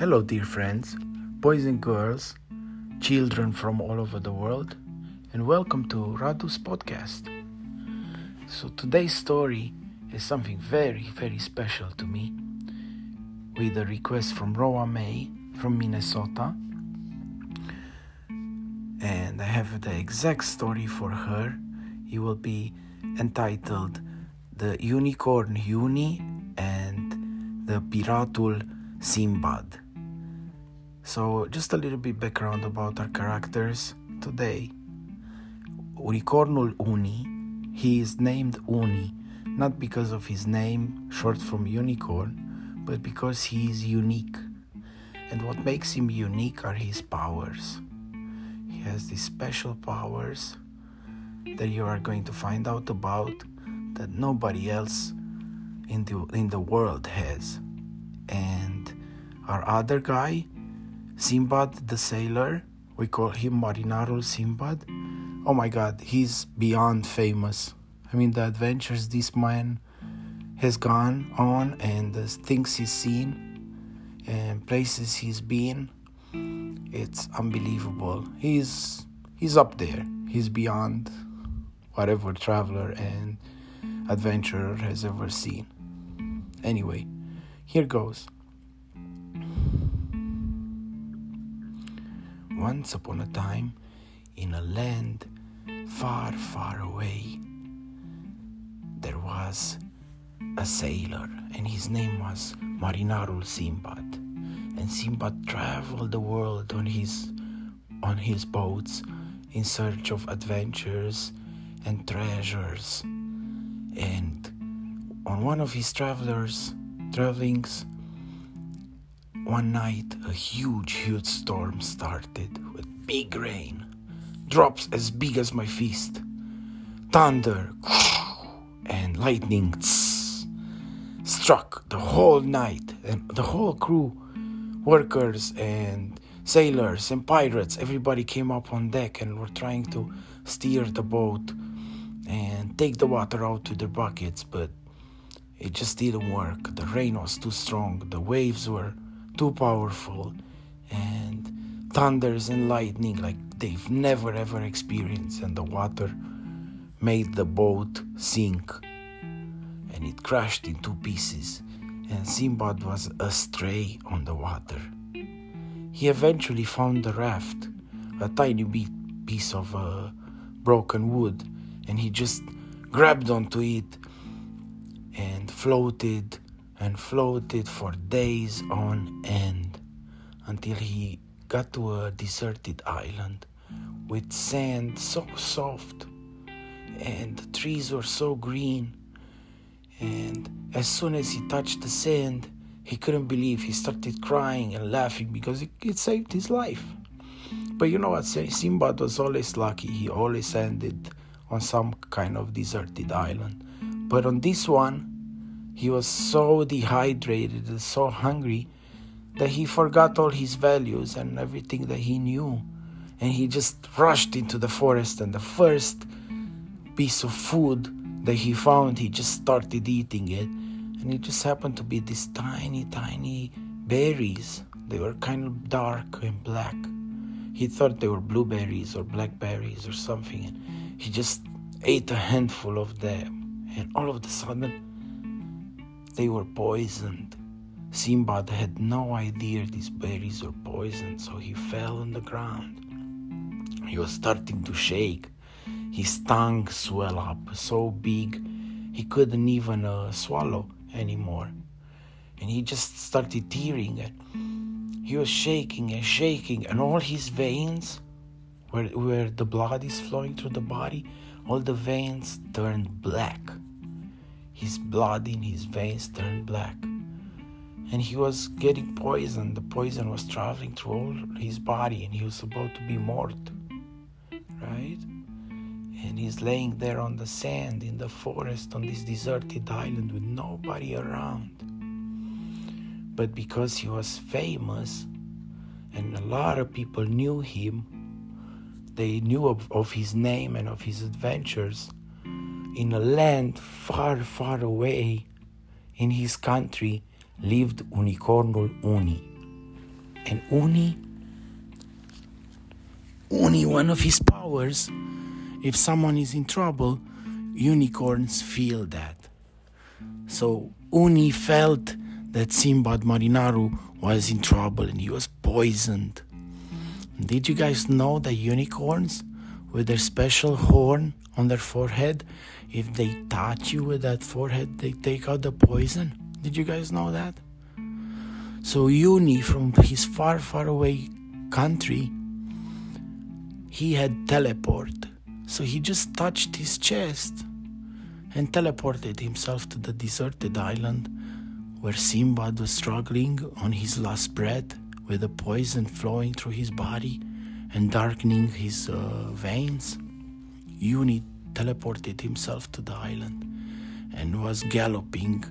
Hello, dear friends, boys and girls, children from all over the world, and welcome to Radu's podcast. So, today's story is something very, very special to me with a request from Roa May from Minnesota. And I have the exact story for her. It will be entitled The Unicorn Uni and the Piratul Simbad. So, just a little bit background about our characters today. Unicornul Uni, he is named Uni not because of his name, short from unicorn, but because he is unique. And what makes him unique are his powers. He has these special powers that you are going to find out about that nobody else in the in the world has. And our other guy, Simbad the sailor, we call him Marinarul Simbad. Oh my god, he's beyond famous. I mean, the adventures this man has gone on and the things he's seen and places he's been, it's unbelievable. He's he's up there. He's beyond whatever traveler and adventurer has ever seen. Anyway, here goes. Once upon a time, in a land far, far away, there was a sailor, and his name was Marinarul Simbad. And Simbad traveled the world on his on his boats in search of adventures and treasures. And on one of his travelers travelings, one night a huge, huge storm started with big rain, drops as big as my fist, thunder, and lightning struck the whole night, and the whole crew, workers and sailors and pirates, everybody came up on deck and were trying to steer the boat and take the water out to their buckets, but it just didn't work. The rain was too strong, the waves were too powerful, and thunders and lightning like they've never ever experienced, and the water made the boat sink and it crashed in two pieces, and Simbad was astray on the water. He eventually found the raft, a tiny bit piece of uh, broken wood, and he just grabbed onto it and floated and floated for days on end until he got to a deserted island with sand so soft and the trees were so green. And as soon as he touched the sand, he couldn't believe. He started crying and laughing because it, it saved his life. But you know what? Simbad was always lucky. He always ended on some kind of deserted island. But on this one, he was so dehydrated and so hungry that he forgot all his values and everything that he knew. And he just rushed into the forest, and the first piece of food that he found, he just started eating it. And it just happened to be these tiny, tiny berries. They were kind of dark and black. He thought they were blueberries or blackberries or something. And he just ate a handful of them. And all of a sudden, they were poisoned. Simbad had no idea these berries were poisoned, so he fell on the ground. He was starting to shake. His tongue swelled up so big he couldn't even uh, swallow anymore. And he just started tearing he was shaking and shaking and all his veins where, where the blood is flowing through the body, all the veins turned black. His blood in his veins turned black. And he was getting poisoned. The poison was traveling through all his body and he was about to be mort. Right? and he's laying there on the sand in the forest on this deserted island with nobody around. But because he was famous and a lot of people knew him, they knew of, of his name and of his adventures. In a land far, far away, in his country, lived Unicornul Uni. And Uni, Uni, one of his powers, if someone is in trouble, unicorns feel that. So Uni felt that Simbad Marinaru was in trouble and he was poisoned. Did you guys know that unicorns, with their special horn on their forehead, if they touch you with that forehead, they take out the poison? Did you guys know that? So Uni, from his far, far away country, he had teleport. So he just touched his chest and teleported himself to the deserted island where Simbad was struggling on his last breath with the poison flowing through his body and darkening his uh, veins. Uni teleported himself to the island and was galloping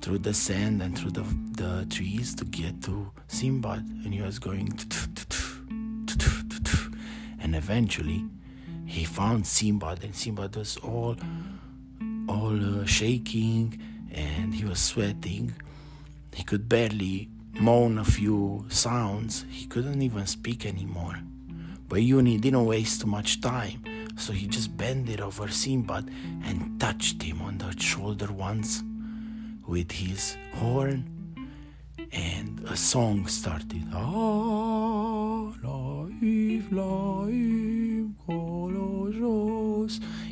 through the sand and through the, the trees to get to Simbad and he was going and eventually he found Simbad and Simbad was all all uh, shaking and he was sweating. He could barely moan a few sounds. He couldn't even speak anymore but Uni didn't waste too much time so he just bended over Simbad and touched him on the shoulder once with his horn, and a song started.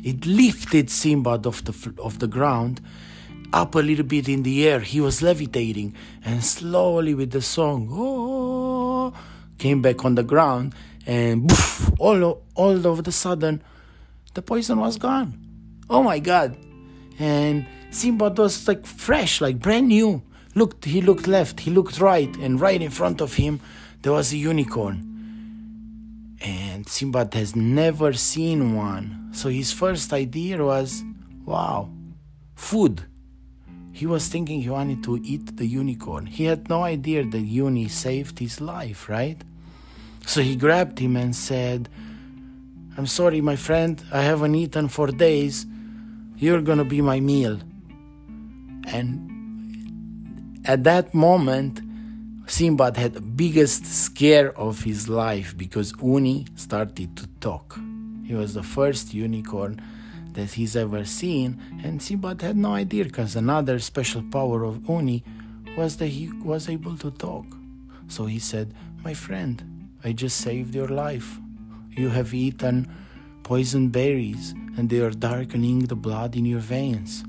It lifted Simbad off the, off the ground up a little bit in the air. He was levitating, and slowly with the song, oh, came back on the ground, and poof, all, all of the sudden, the poison was gone. Oh my God! And Simbad was like fresh, like brand new. Looked, he looked left, he looked right, and right in front of him there was a unicorn. And Simbad has never seen one. So his first idea was, wow, food. He was thinking he wanted to eat the unicorn. He had no idea that Uni saved his life, right? So he grabbed him and said, I'm sorry, my friend, I haven't eaten for days. You're gonna be my meal. And at that moment, Simbad had the biggest scare of his life because Uni started to talk. He was the first unicorn that he's ever seen, and Simbad had no idea because another special power of Uni was that he was able to talk. So he said, My friend, I just saved your life. You have eaten poison berries, and they are darkening the blood in your veins.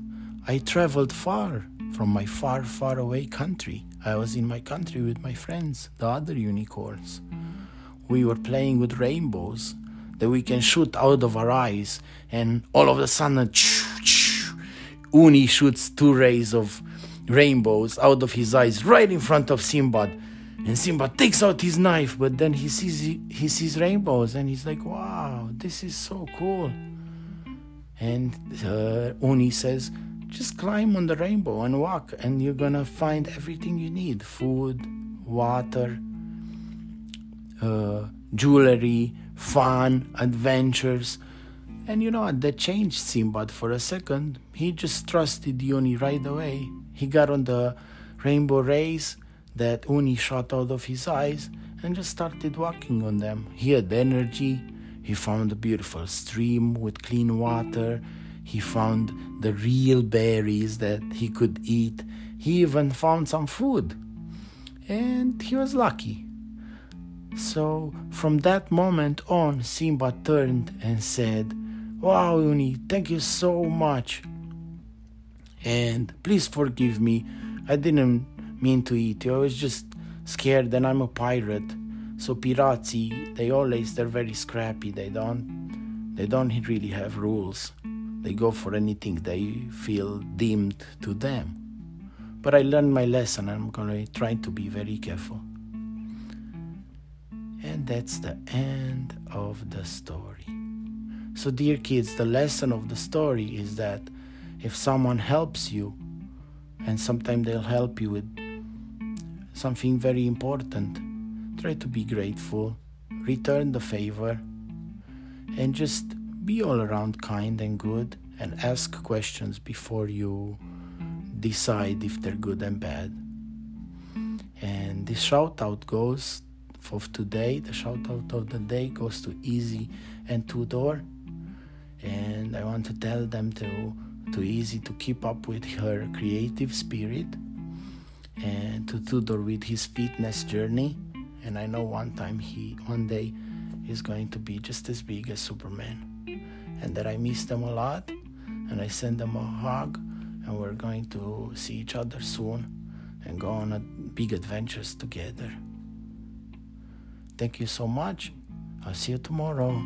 I traveled far from my far, far away country. I was in my country with my friends, the other unicorns. We were playing with rainbows that we can shoot out of our eyes, and all of a sudden, Uni shoots two rays of rainbows out of his eyes right in front of Simbad. And Simba takes out his knife, but then he sees he sees rainbows, and he's like, "Wow, this is so cool." And uh, Uni says, just climb on the rainbow and walk, and you're gonna find everything you need food, water, uh, jewelry, fun, adventures. And you know what? That changed Simbad for a second. He just trusted Uni right away. He got on the rainbow rays that Uni shot out of his eyes and just started walking on them. He had energy. He found a beautiful stream with clean water he found the real berries that he could eat. He even found some food. And he was lucky. So from that moment on, Simba turned and said, Wow, Uni, thank you so much. And please forgive me. I didn't mean to eat. I was just scared and I'm a pirate. So pirazi, they always they're very scrappy. They don't they don't really have rules. They go for anything they feel deemed to them. But I learned my lesson I'm going to try to be very careful. And that's the end of the story. So, dear kids, the lesson of the story is that if someone helps you, and sometimes they'll help you with something very important, try to be grateful, return the favor, and just be all around kind and good and ask questions before you decide if they're good and bad. And this shout out goes of today, the shout out of the day goes to Easy and Tudor. And I want to tell them to to Easy to keep up with her creative spirit and to Tudor with his fitness journey. And I know one time he one day is going to be just as big as Superman. And that I miss them a lot and I send them a hug and we're going to see each other soon and go on a big adventures together. Thank you so much. I'll see you tomorrow.